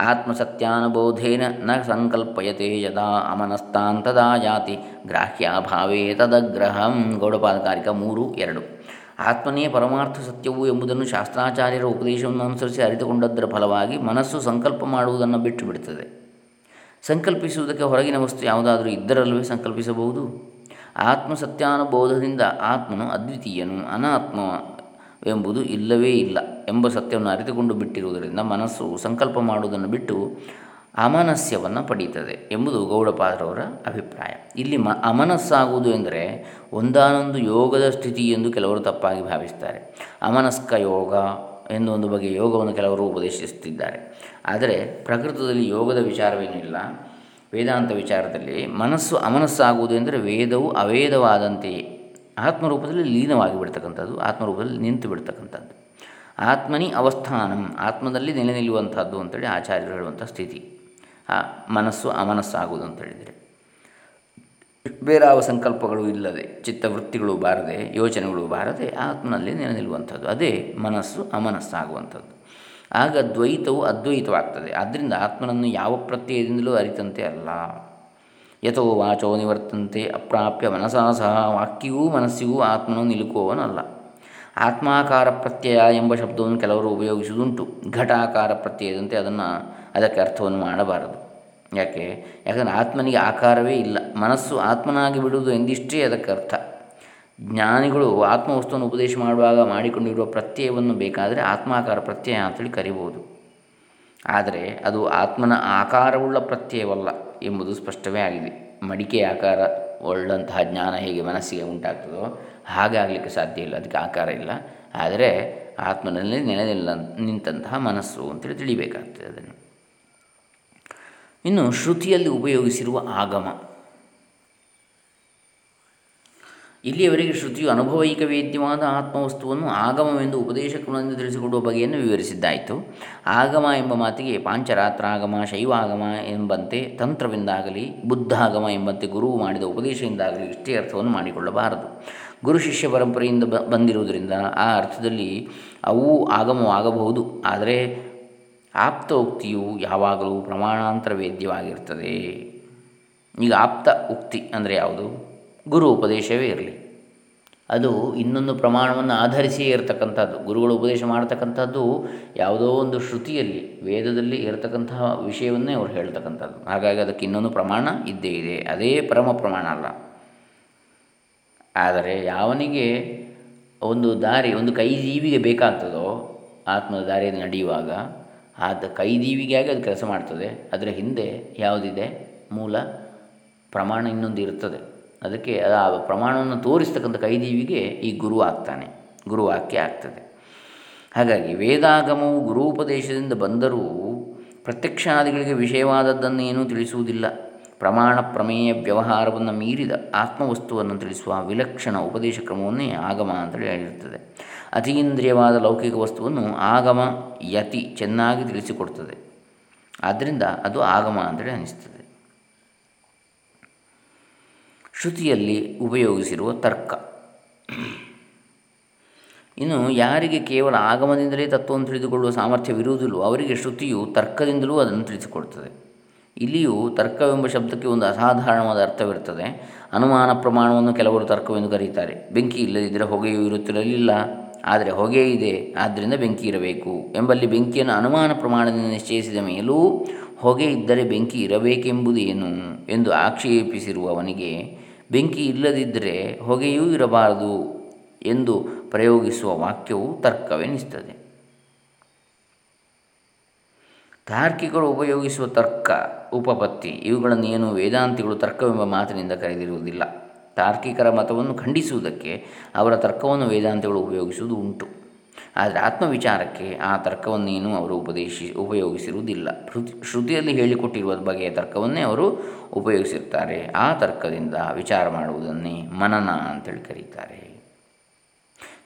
ಆತ್ಮಸತ್ಯಾನುಬೋಧೇನ ನ ಸಂಕಲ್ಪಯತೆ ಯದಾ ಅಮನಸ್ತಾಂತದಾ ಜಾತಿ. ಗ್ರಾಹ್ಯಾಭಾವೇ ತದಗ್ರಹಂ. ಗೌಡಪಾದಕಾರಿಕ ಮೂರು, ಎರಡು. ಆತ್ಮನೇ ಪರಮಾರ್ಥ ಸತ್ಯವು ಎಂಬುದನ್ನು ಶಾಸ್ತ್ರಾಚಾರ್ಯರ ಉಪದೇಶವನ್ನು ಅನುಸರಿಸಿ ಅರಿತುಕೊಂಡದ್ದರ ಫಲವಾಗಿ ಮನಸ್ಸು ಸಂಕಲ್ಪ ಮಾಡುವುದನ್ನು ಬಿಟ್ಟು ಬಿಡುತ್ತದೆ. ಸಂಕಲ್ಪಿಸುವುದಕ್ಕೆ ಹೊರಗಿನ ವಸ್ತು ಯಾವುದಾದರೂ ಇದ್ದರಲ್ಲವೇ ಸಂಕಲ್ಪಿಸಬಹುದು? ಆತ್ಮಸತ್ಯಾನುಬೋಧದಿಂದ ಆತ್ಮನು ಅದ್ವಿತೀಯನು, ಅನಾತ್ಮ ಎಂಬುದು ಇಲ್ಲವೇ ಇಲ್ಲ ಎಂಬ ಸತ್ಯವನ್ನು ಅರಿತುಕೊಂಡು ಬಿಟ್ಟಿರುವುದರಿಂದ ಮನಸ್ಸು ಸಂಕಲ್ಪ ಮಾಡುವುದನ್ನು ಬಿಟ್ಟು ಅಮನಸ್ಯವನ್ನು ಪಡೀತದೆ ಎಂಬುದು ಗೌಡಪಾದರವರ ಅಭಿಪ್ರಾಯ. ಇಲ್ಲಿ ಮ ಅಮನಸ್ಸಾಗುವುದು ಎಂದರೆ ಒಂದಾನೊಂದು ಯೋಗದ ಸ್ಥಿತಿ ಎಂದು ಕೆಲವರು ತಪ್ಪಾಗಿ ಭಾವಿಸ್ತಾರೆ. ಅಮನಸ್ಕ ಯೋಗ ಎಂದು ಒಂದು ಬಗೆಯ ಯೋಗವನ್ನು ಕೆಲವರು ಉಪದೇಶಿಸುತ್ತಿದ್ದಾರೆ. ಆದರೆ ಪ್ರಕೃತದಲ್ಲಿ ಯೋಗದ ವಿಚಾರವೇನೂ ಇಲ್ಲ. ವೇದಾಂತ ವಿಚಾರದಲ್ಲಿ ಮನಸ್ಸು ಅಮನಸ್ಸಾಗುವುದು ಎಂದರೆ ವೇದವು ಅವೇದವಾದಂತೆಯೇ. ಆತ್ಮರೂಪದಲ್ಲಿ ಲೀನವಾಗಿ ಬಿಡ್ತಕ್ಕಂಥದ್ದು, ಆತ್ಮರೂಪದಲ್ಲಿ ನಿಂತು ಬಿಡ್ತಕ್ಕಂಥದ್ದು. ಆತ್ಮನಿ ಅವಸ್ಥಾನಂ, ಆತ್ಮದಲ್ಲಿ ನೆಲೆ ನಿಲ್ಲುವಂಥದ್ದು ಅಂತೇಳಿ ಆಚಾರ್ಯರು ಹೇಳುವಂಥ ಸ್ಥಿತಿ. ಆ ಮನಸ್ಸು ಅಮನಸ್ಸಾಗುವುದು ಅಂತ ಅಂತೇಳಿದರೆ ಬೇರಾವ ಸಂಕಲ್ಪಗಳು ಇಲ್ಲದೆ, ಚಿತ್ತವೃತ್ತಿಗಳು ಬಾರದೆ, ಯೋಚನೆಗಳು ಬಾರದೆ ಆತ್ಮನಲ್ಲಿ ನೆಲೆ ನಿಲ್ಲುವಂಥದ್ದು. ಅದೇ ಮನಸ್ಸು ಅಮನಸ್ಸಾಗುವಂಥದ್ದು. ಆಗ ದ್ವೈತವು ಅದ್ವೈತವಾಗ್ತದೆ. ಆದ್ದರಿಂದ ಆತ್ಮನನ್ನು ಯಾವ ಪ್ರತ್ಯಯದಿಂದಲೂ ಅರಿತಂತೆ ಅಲ್ಲ. ಯಥೋ ವಾಚೋ ನಿವರ್ತಂತೆ ಅಪ್ರಾಪ್ಯ ಮನಸಾ ಸಹ ವಾಕ್ಯವೂ ಮನಸ್ಸಿಗೂ ಆತ್ಮನು ನಿಲುಕುವವನಲ್ಲ ಆತ್ಮಾಕಾರ ಪ್ರತ್ಯಯ ಎಂಬ ಶಬ್ದವನ್ನು ಕೆಲವರು ಉಪಯೋಗಿಸುವುದುಂಟು. ಘಟಾಕಾರ ಪ್ರತ್ಯಯದಂತೆ ಅದನ್ನು ಅದಕ್ಕೆ ಅರ್ಥವನ್ನು ಮಾಡಬಾರದು. ಯಾಕೆ? ಯಾಕಂದರೆ ಆತ್ಮನಿಗೆ ಆಕಾರವೇ ಇಲ್ಲ. ಮನಸ್ಸು ಆತ್ಮನಾಗಿ ಬಿಡುವುದು ಎಂದಿಷ್ಟೇ ಅದಕ್ಕೆ ಅರ್ಥ. ಜ್ಞಾನಿಗಳು ಆತ್ಮವಸ್ತುವನ್ನು ಉಪದೇಶ ಮಾಡುವಾಗ ಮಾಡಿಕೊಂಡಿರುವ ಪ್ರತ್ಯಯವನ್ನು ಬೇಕಾದರೆ ಆತ್ಮಾಕಾರ ಪ್ರತ್ಯಯ ಅಂತೇಳಿ ಕರಿಬೋದು. ಆದರೆ ಅದು ಆತ್ಮನ ಆಕಾರವುಳ್ಳ ಪ್ರತ್ಯಯವಲ್ಲ. ಎಂಬುದು ಸ್ಪಷ್ಟವೇ ಆಗಿದೆ. ಮಡಿಕೆ ಆಕಾರ ಒಳ್ಳಂತಹ ಜ್ಞಾನ ಹೇಗೆ ಮನಸ್ಸಿಗೆ ಉಂಟಾಗ್ತದೋ ಹಾಗೆ ಆಗಲಿಕ್ಕೆ ಸಾಧ್ಯ ಇಲ್ಲ. ಅದಕ್ಕೆ ಆಕಾರ ಇಲ್ಲ. ಆದರೆ ಆತ್ಮನಲ್ಲಿ ನೆಲೆನಿಲ್ಲ ನಿಂತಹ ಮನಸ್ಸು ಅಂತೇಳಿ ತಿಳಿಬೇಕಾಗ್ತದೆ ಅದನ್ನು. ಇನ್ನು ಶ್ರುತಿಯಲ್ಲಿ ಉಪಯೋಗಿಸಿರುವ ಆಗಮ. ಇಲ್ಲಿಯವರೆಗೆ ಶ್ರುತಿಯು ಅನುಭವೈಕ ವೇದ್ಯವಾದ ಆತ್ಮವಸ್ತುವನ್ನು ಆಗಮವೆಂದು ಉಪದೇಶ ಕ್ರಮದಿಂದ ತಿಳಿಸಿಕೊಡುವ ಬಗೆಯನ್ನು ವಿವರಿಸಿದ್ದಾಯಿತು. ಆಗಮ ಎಂಬ ಮಾತಿಗೆ ಪಾಂಚರಾತ್ರಾಗಮ ಶೈವಾಗಮ ಎಂಬಂತೆ ತಂತ್ರವೆಂದಾಗಲಿ ಬುದ್ಧಾಗಮ ಎಂಬಂತೆ ಗುರುವು ಮಾಡಿದ ಉಪದೇಶದಿಂದಾಗಲಿ ಇಷ್ಟೇ ಅರ್ಥವನ್ನು ಮಾಡಿಕೊಳ್ಳಬಾರದು. ಗುರು ಶಿಷ್ಯ ಪರಂಪರೆಯಿಂದ ಬ, ಬಂದಿರುವುದರಿಂದ ಆ ಅರ್ಥದಲ್ಲಿ ಅವು ಆಗಮವಾಗಬಹುದು. ಆದರೆ ಆಪ್ತ ಯಾವಾಗಲೂ ಪ್ರಮಾಣಾಂತರ ವೇದ್ಯವಾಗಿರ್ತದೆ ಈಗ ಆಪ್ತ ಉಕ್ತಿ ಅಂದರೆ ಯಾವುದು? ಗುರು ಉಪದೇಶವೇ ಇರಲಿ. ಅದು ಇನ್ನೊಂದು ಪ್ರಮಾಣವನ್ನು ಆಧರಿಸಿಯೇ ಇರತಕ್ಕಂಥದ್ದು. ಗುರುಗಳು ಉಪದೇಶ ಮಾಡತಕ್ಕಂಥದ್ದು ಯಾವುದೋ ಒಂದು ಶ್ರುತಿಯಲ್ಲಿ, ವೇದದಲ್ಲಿ ಇರತಕ್ಕಂತಹ ವಿಷಯವನ್ನೇ ಅವರು ಹೇಳ್ತಕ್ಕಂಥದ್ದು. ಹಾಗಾಗಿ ಅದಕ್ಕೆ ಇನ್ನೊಂದು ಪ್ರಮಾಣ ಇದ್ದೇ ಇದೆ. ಅದೇ ಪರಮ ಪ್ರಮಾಣ ಅಲ್ಲ. ಆದರೆ ಯಾವನಿಗೆ ಒಂದು ದಾರಿ, ಒಂದು ಕೈ ಜೀವಿಗೆ ಬೇಕಾಗ್ತದೋ, ಆತ್ಮದ ದಾರಿಯಲ್ಲಿ ನಡೆಯುವಾಗ ಆದ ಕೈದೀವಿಗಾಗಿ ಅದು ಕೆಲಸ ಮಾಡ್ತದೆ. ಅದರ ಹಿಂದೆ ಯಾವುದಿದೆ? ಮೂಲ ಪ್ರಮಾಣ ಇನ್ನೊಂದು ಇರ್ತದೆ. ಅದಕ್ಕೆ ಆ ಪ್ರಮಾಣವನ್ನು ತೋರಿಸ್ತಕ್ಕಂಥ ಕೈದೇವಿಗೆ ಈ ಗುರು ಆಗ್ತಾನೆ ಗುರುವಾಕ್ಯ ಆಗ್ತದೆ. ಹಾಗಾಗಿ ವೇದಾಗಮವು ಗುರುಪದೇಶದಿಂದ ಬಂದರೂ ಪ್ರತ್ಯಕ್ಷಾದಿಗಳಿಗೆ ವಿಷಯವಾದದ್ದನ್ನೇನೂ ತಿಳಿಸುವುದಿಲ್ಲ. ಪ್ರಮಾಣ ಪ್ರಮೇಯ ವ್ಯವಹಾರವನ್ನು ಮೀರಿದ ಆತ್ಮವಸ್ತುವನ್ನು ತಿಳಿಸುವ ವಿಲಕ್ಷಣ ಉಪದೇಶ ಕ್ರಮವನ್ನೇ ಆಗಮ ಅಂತೇಳಿ ಹೇಳಿರ್ತದೆ. ಅತೀಂದ್ರಿಯವಾದ ಲೌಕಿಕ ವಸ್ತುವನ್ನು ಆಗಮ ಯತಿ ಚೆನ್ನಾಗಿ ತಿಳಿಸಿಕೊಡ್ತದೆ. ಆದ್ದರಿಂದ ಅದು ಆಗಮ ಅಂತೇಳಿ ಅನಿಸ್ತದೆ. ಶ್ರುತಿಯಲ್ಲಿ ಉಪಯೋಗಿಸಿರುವ ತರ್ಕ. ಇನ್ನು ಯಾರಿಗೆ ಕೇವಲ ಆಗಮದಿಂದಲೇ ತತ್ವವನ್ನು ತಿಳಿದುಕೊಳ್ಳುವ ಸಾಮರ್ಥ್ಯವಿರುವುದಿಲ್ಲವೋ ಅವರಿಗೆ ಶ್ರುತಿಯು ತರ್ಕದಿಂದಲೂ ಅದನ್ನು ತಿಳಿಸಿಕೊಡ್ತದೆ ಇಲ್ಲಿಯೂ ತರ್ಕವೆಂಬ ಶಬ್ದಕ್ಕೆ ಒಂದು ಅಸಾಧಾರಣವಾದ ಅರ್ಥವಿರುತ್ತದೆ. ಅನುಮಾನ ಪ್ರಮಾಣವನ್ನು ಕೆಲವರು ತರ್ಕವೆಂದು ಕರೆಯುತ್ತಾರೆ ಬೆಂಕಿ ಇಲ್ಲದಿದ್ದರೆ ಹೊಗೆಯೂ ಇರುತ್ತಿರಲಿಲ್ಲ. ಆದರೆ ಹೊಗೆ ಇದೆ, ಆದ್ದರಿಂದ ಬೆಂಕಿ ಇರಬೇಕು ಎಂಬಲ್ಲಿ ಬೆಂಕಿಯನ್ನು ಅನುಮಾನ ಪ್ರಮಾಣದಿಂದ ನಿಶ್ಚಯಿಸಿದ ಮೇಲೂ ಹೊಗೆ ಇದ್ದರೆ ಬೆಂಕಿ ಇರಬೇಕೆಂಬುದೇನು ಎಂದು ಆಕ್ಷೇಪಿಸಿರುವವನಿಗೆ ಬೆಂಕಿ ಇಲ್ಲದಿದ್ದರೆ ಹೊಗೆಯೂ ಇರಬಾರದು ಎಂದು ಪ್ರಯೋಗಿಸುವ ವಾಕ್ಯವು ತರ್ಕವೆನಿಸ್ತದೆ ತಾರ್ಕಿಕರು ಉಪಯೋಗಿಸುವ ತರ್ಕ, ಉಪಪತ್ತಿ ಏನು ವೇದಾಂತಿಗಳು ತರ್ಕವೆಂಬ ಮಾತಿನಿಂದ ಕರೆದಿರುವುದಿಲ್ಲ. ತಾರ್ಕಿಕರ ಮತವನ್ನು ಖಂಡಿಸುವುದಕ್ಕೆ ಅವರ ತರ್ಕವನ್ನು ವೇದಾಂತಿಗಳು ಉಪಯೋಗಿಸುವುದು ಉಂಟು. ಆದರೆ ಆತ್ಮವಿಚಾರಕ್ಕೆ ಆ ತರ್ಕವನ್ನೇನು ಅವರು ಉಪದೇಶಿ, ಉಪಯೋಗಿಸಿರುವುದಿಲ್ಲ. ಶ್ರುತಿ, ಶ್ರುತಿಯಲ್ಲಿ ಹೇಳಿಕೊಟ್ಟಿರುವ ಬಗೆಯ ತರ್ಕವನ್ನೇ ಅವರು ಉಪಯೋಗಿಸಿರ್ತಾರೆ ಆ ತರ್ಕದಿಂದ ವಿಚಾರ ಮಾಡುವುದನ್ನೇ ಮನನ ಅಂತೇಳಿ ಕರೀತಾರೆ.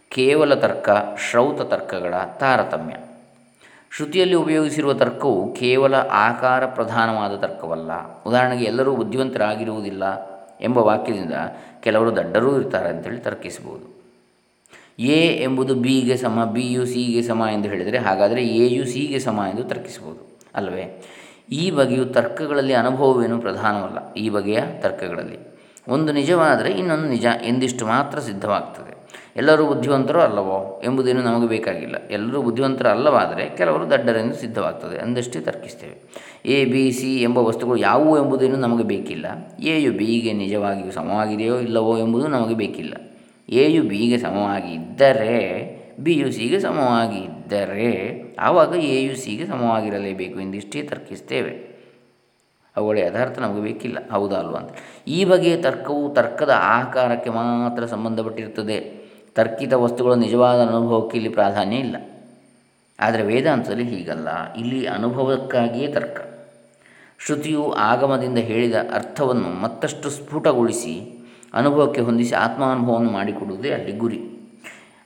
ಕೇವಲ ತರ್ಕ, ಶ್ರೌತ ತರ್ಕಗಳ ತಾರತಮ್ಯ. ಶ್ರುತಿಯಲ್ಲಿ ಉಪಯೋಗಿಸಿರುವ ತರ್ಕವು ಕೇವಲ ಆಕಾರ ಪ್ರಧಾನವಾದ ತರ್ಕವಲ್ಲ. ಉದಾಹರಣೆಗೆ, ಎಲ್ಲರೂ ಬುದ್ಧಿವಂತರಾಗಿರುವುದಿಲ್ಲ ಎಂಬ ವಾಕ್ಯದಿಂದ ಕೆಲವರು ದಡ್ಡರೂ ಇರ್ತಾರೆ ಅಂತೇಳಿ ತರ್ಕಿಸಬಹುದು. ಎ ಎಂಬುದು ಬಿಗೆ ಸಮ ಬಿ ಯು ಸಿಗೆ ಸಮ ಎಂದು ಹೇಳಿದರೆ, ಹಾಗಾದರೆ ಎ ಯು ಸಿಗೆ ಸಮ ಎಂದು ತರ್ಕಿಸಬಹುದು. ಅಲ್ಲವೇ? ಈ ಬಗೆಯು ತರ್ಕಗಳಲ್ಲಿ ಅನುಭವವೇನು ಪ್ರಧಾನವಲ್ಲ. ಈ ಬಗೆಯ ತರ್ಕಗಳಲ್ಲಿ. ಒಂದು ನಿಜವಾದರೆ ಇನ್ನೊಂದು ನಿಜ ಎಂದಿಷ್ಟು ಮಾತ್ರ ಸಿದ್ಧವಾಗ್ತದೆ. ಎಲ್ಲರೂ ಬುದ್ಧಿವಂತರು ಅಲ್ಲವೋ ಎಂಬುದೇನು ನಮಗೆ ಬೇಕಾಗಿಲ್ಲ. ಎಲ್ಲರೂ ಬುದ್ಧಿವಂತರು ಅಲ್ಲವಾದರೆ ಕೆಲವರು ದಡ್ಡರೆಂದು ಸಿದ್ಧವಾಗ್ತದೆ. ಅಂದಷ್ಟೇ ತರ್ಕಿಸ್ತೇವೆ. ಎ, ಬಿ, ಸಿ ಎಂಬ ವಸ್ತುಗಳು ಯಾವುವು ಎಂಬುದೇನು ನಮಗೆ ಬೇಕಿಲ್ಲ. ಎ ಯು ಬಿಗೆ ನಿಜವಾಗಿಯೂ ಸಮವಾಗಿದೆಯೋ ಇಲ್ಲವೋ ಎಂಬುದು ನಮಗೆ ಬೇಕಿಲ್ಲ. ಎ ಯು ಬಿಗೆ ಸಮವಾಗಿ ಇದ್ದರೆ ಬಿ ಯು ಸಿಗೆ ಸಮವಾಗಿ ಇದ್ದರೆ ಆವಾಗ ಎ ಯು ಸಿಗೆ ಸಮವಾಗಿರಲೇಬೇಕು ಎಂದಿಷ್ಟೇ ತರ್ಕಿಸ್ತೇವೆ ಅವುಗಳ ಯಥಾರ್ಥ ನಮಗೆ ಬೇಕಿಲ್ಲ. ಹೌದಾ ಅಲ್ವಾ ಅಂತ. ಈ ಬಗೆಯ ತರ್ಕವು ತರ್ಕದ ಆಕಾರಕ್ಕೆ ಮಾತ್ರ ಸಂಬಂಧಪಟ್ಟಿರುತ್ತದೆ. ತರ್ಕಿತ ವಸ್ತುಗಳ ನಿಜವಾದ ಅನುಭವಕ್ಕೆ ಇಲ್ಲಿ ಪ್ರಾಧಾನ್ಯ ಇಲ್ಲ. ಆದರೆ ವೇದಾಂತದಲ್ಲಿ ಹೀಗಲ್ಲ. ಇಲ್ಲಿ ಅನುಭವಕ್ಕಾಗಿಯೇ ತರ್ಕ. ಶ್ರುತಿಯು ಆಗಮದಿಂದ ಹೇಳಿದ ಅರ್ಥವನ್ನು ಮತ್ತಷ್ಟು ಸ್ಫುಟಗೊಳಿಸಿ ಅನುಭವಕ್ಕೆ ಹೊಂದಿಸಿ ಆತ್ಮಾನುಭವವನ್ನು ಮಾಡಿಕೊಡುವುದೇ ಅಲ್ಲಿ ಗುರಿ.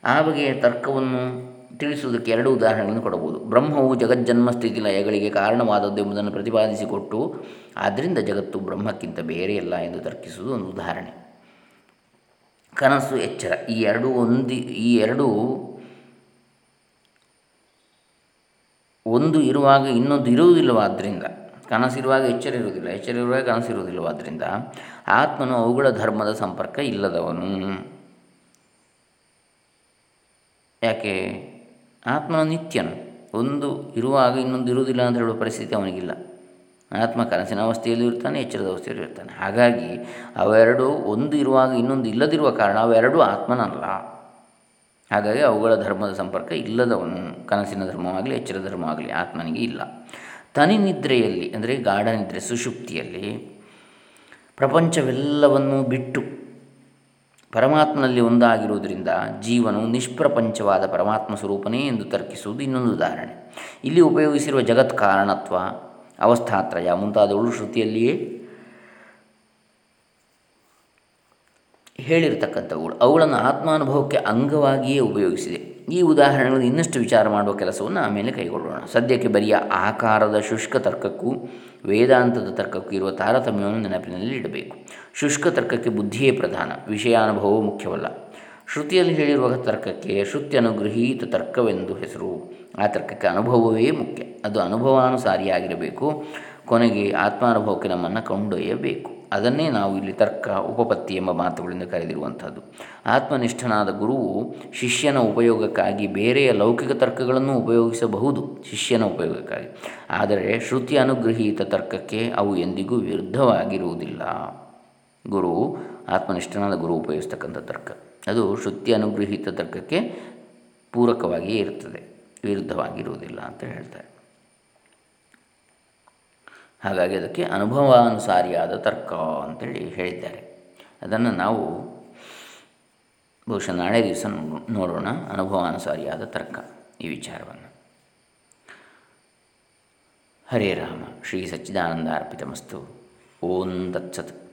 ಆ ಬಗೆಯ ತರ್ಕವನ್ನು ತಿಳಿಸುವುದಕ್ಕೆ ಎರಡು ಉದಾಹರಣೆಗಳನ್ನು ಕೊಡಬಹುದು. ಬ್ರಹ್ಮವು ಜಗಜ್ಜನ್ಮ ಸ್ಥಿತಿ ಲಯಗಳಿಗೆ ಕಾರಣವಾದದ್ದು ಎಂಬುದನ್ನು ಪ್ರತಿಪಾದಿಸಿಕೊಟ್ಟು ಆದ್ದರಿಂದ ಜಗತ್ತು ಬ್ರಹ್ಮಕ್ಕಿಂತ ಬೇರೆಯಲ್ಲ ಎಂದು ತರ್ಕಿಸುವುದು ಒಂದು ಉದಾಹರಣೆ. ಕನಸು ಎಚ್ಚರ. ಈ ಎರಡು ಒಂದು, ಈ ಎರಡು ಒಂದು ಇರುವಾಗ ಇನ್ನೊಂದು ಇರುವುದಿಲ್ಲವಾದ್ದರಿಂದ ಕನಸಿರುವಾಗ ಎಚ್ಚರ ಇರುವುದಿಲ್ಲ. ಎಚ್ಚರ ಇರುವಾಗ ಕನಸಿರುವುದಿಲ್ಲವಾದ್ದರಿಂದ ಆತ್ಮನು ಅವುಗಳ ಧರ್ಮದ ಸಂಪರ್ಕ ಇಲ್ಲದವನು. ಯಾಕೆ? ಆತ್ಮನ ನಿತ್ಯನು ಒಂದು ಇರುವಾಗ ಇನ್ನೊಂದು ಇರುವುದಿಲ್ಲ ಅಂತ ಹೇಳುವ ಪರಿಸ್ಥಿತಿ ಅವನಿಗಿಲ್ಲ. ಆತ್ಮ ಕನಸಿನ ಅವಸ್ಥೆಯಲ್ಲೂ ಇರ್ತಾನೆ, ಎಚ್ಚರದ ಅವಸ್ಥೆಯಲ್ಲೂ ಇರ್ತಾನೆ. ಹಾಗಾಗಿ ಅವೆರಡು ಒಂದು ಇರುವಾಗ ಇನ್ನೊಂದು ಇಲ್ಲದಿರುವ ಕಾರಣ ಅವೆರಡೂ ಆತ್ಮನಲ್ಲ. ಹಾಗಾಗಿ ಅವುಗಳ ಧರ್ಮದ ಸಂಪರ್ಕ ಇಲ್ಲದವನು ಕನಸಿನ ಧರ್ಮವಾಗಲಿ ಎಚ್ಚರ ಧರ್ಮವಾಗಲಿ ಆತ್ಮನಿಗೆ ಇಲ್ಲ. ತನಿ ನಿದ್ರೆಯಲ್ಲಿ, ಅಂದರೆ ಗಾಢ ನಿದ್ರೆ ಸುಷುಪ್ತಿಯಲ್ಲಿ ಪ್ರಪಂಚವೆಲ್ಲವನ್ನೂ ಬಿಟ್ಟು ಪರಮಾತ್ಮನಲ್ಲಿ ಒಂದಾಗಿರುವುದರಿಂದ ಜೀವನು ನಿಷ್ಪ್ರಪಂಚವಾದ ಪರಮಾತ್ಮ ಸ್ವರೂಪನೇ ಎಂದು ತರ್ಕಿಸುವುದು ಇನ್ನೊಂದು ಉದಾಹರಣೆ. ಇಲ್ಲಿ ಉಪಯೋಗಿಸಿರುವ ಜಗತ್ ಕಾರಣತ್ವ, ಅವಸ್ಥಾತ್ರಯ ಮುಂತಾದವುಗಳು ಶ್ರುತಿಯಲ್ಲಿಯೇ ಹೇಳಿರತಕ್ಕಂಥವುಗಳು. ಅವುಗಳನ್ನು ಆತ್ಮಾನುಭವಕ್ಕೆ ಅಂಗವಾಗಿಯೇ ಉಪಯೋಗಿಸಿದೆ. ಈ ಉದಾಹರಣೆಗಳನ್ನು ಇನ್ನಷ್ಟು ವಿಚಾರ ಮಾಡುವ ಕೆಲಸವನ್ನು ಆಮೇಲೆ ಕೈಗೊಳ್ಳೋಣ. ಸದ್ಯಕ್ಕೆ ಬರಿಯ ಆಕಾರದ ಶುಷ್ಕ ತರ್ಕಕ್ಕೂ, ವೇದಾಂತದ ತರ್ಕಕ್ಕೂ ಇರುವ ತಾರತಮ್ಯವನ್ನು ನೆನಪಿನಲ್ಲಿ ಇಡಬೇಕು. ಶುಷ್ಕ ತರ್ಕಕ್ಕೆ ಬುದ್ಧಿಯೇ ಪ್ರಧಾನ, ವಿಷಯಾನುಭವವು ಮುಖ್ಯವಲ್ಲ. ಶ್ರುತಿಯಲ್ಲಿ ಹೇಳಿರುವ ತರ್ಕಕ್ಕೆ ಶ್ರುತ್ಯನುಗೃಹೀತ ತರ್ಕವೆಂದು ಹೆಸರು. ಆ ತರ್ಕಕ್ಕೆ ಅನುಭವವೇ ಮುಖ್ಯ. ಅದು ಅನುಭವಾನುಸಾರಿಯಾಗಿರಬೇಕು. ಕೊನೆಗೆ ಆತ್ಮಾನುಭವಕ್ಕೆ ನಮ್ಮನ್ನು ಕೊಂಡೊಯ್ಯಬೇಕು. ಅದನ್ನೇ ನಾವು ಇಲ್ಲಿ ತರ್ಕ, ಉಪಪತ್ತಿ ಎಂಬ ಮಾತುಗಳಿಂದ ಕರೆದಿರುವಂಥದ್ದು. ಆತ್ಮನಿಷ್ಠನಾದ ಗುರುವು ಶಿಷ್ಯನ ಉಪಯೋಗಕ್ಕಾಗಿ ಬೇರೆಯ ಲೌಕಿಕ ತರ್ಕಗಳನ್ನು ಉಪಯೋಗಿಸಬಹುದು, ಶಿಷ್ಯನ ಉಪಯೋಗಕ್ಕಾಗಿ. ಆದರೆ ಶ್ರುತಿ ಅನುಗ್ರಹೀತ ತರ್ಕಕ್ಕೆ ಅವು ಎಂದಿಗೂ ವಿರುದ್ಧವಾಗಿರುವುದಿಲ್ಲ. ಗುರು, ಆತ್ಮನಿಷ್ಠನಾದ ಗುರು ಉಪಯೋಗಿಸ್ತಕ್ಕಂಥ ತರ್ಕ. ಅದು ಶ್ರುತಿ ಅನುಗ್ರಹೀತ ತರ್ಕಕ್ಕೆ ಪೂರಕವಾಗಿಯೇ ಇರುತ್ತದೆ, ವಿರುದ್ಧವಾಗಿರುವುದಿಲ್ಲ ಅಂತ ಹೇಳ್ತಾರೆ. ಹಾಗಾಗಿ ಅದಕ್ಕೆ ಅನುಭವಾನುಸಾರಿಯಾದ ತರ್ಕ ಅಂತೇಳಿ ಹೇಳಿದ್ದಾರೆ. ಅದನ್ನು ನಾವು ಬಹುಶಃ ನಾಳೆ ದಿವಸ ನೋಡೋಣ, ಅನುಭವಾನುಸಾರಿಯಾದ ತರ್ಕ ಈ ವಿಚಾರವನ್ನು. ಹರೇ ರಾಮ, ಶ್ರೀ ಸಚ್ಚಿದಾನಂದ ಅರ್ಪಿತಮಸ್ತು. ಓಂ ತತ್ಸತ್.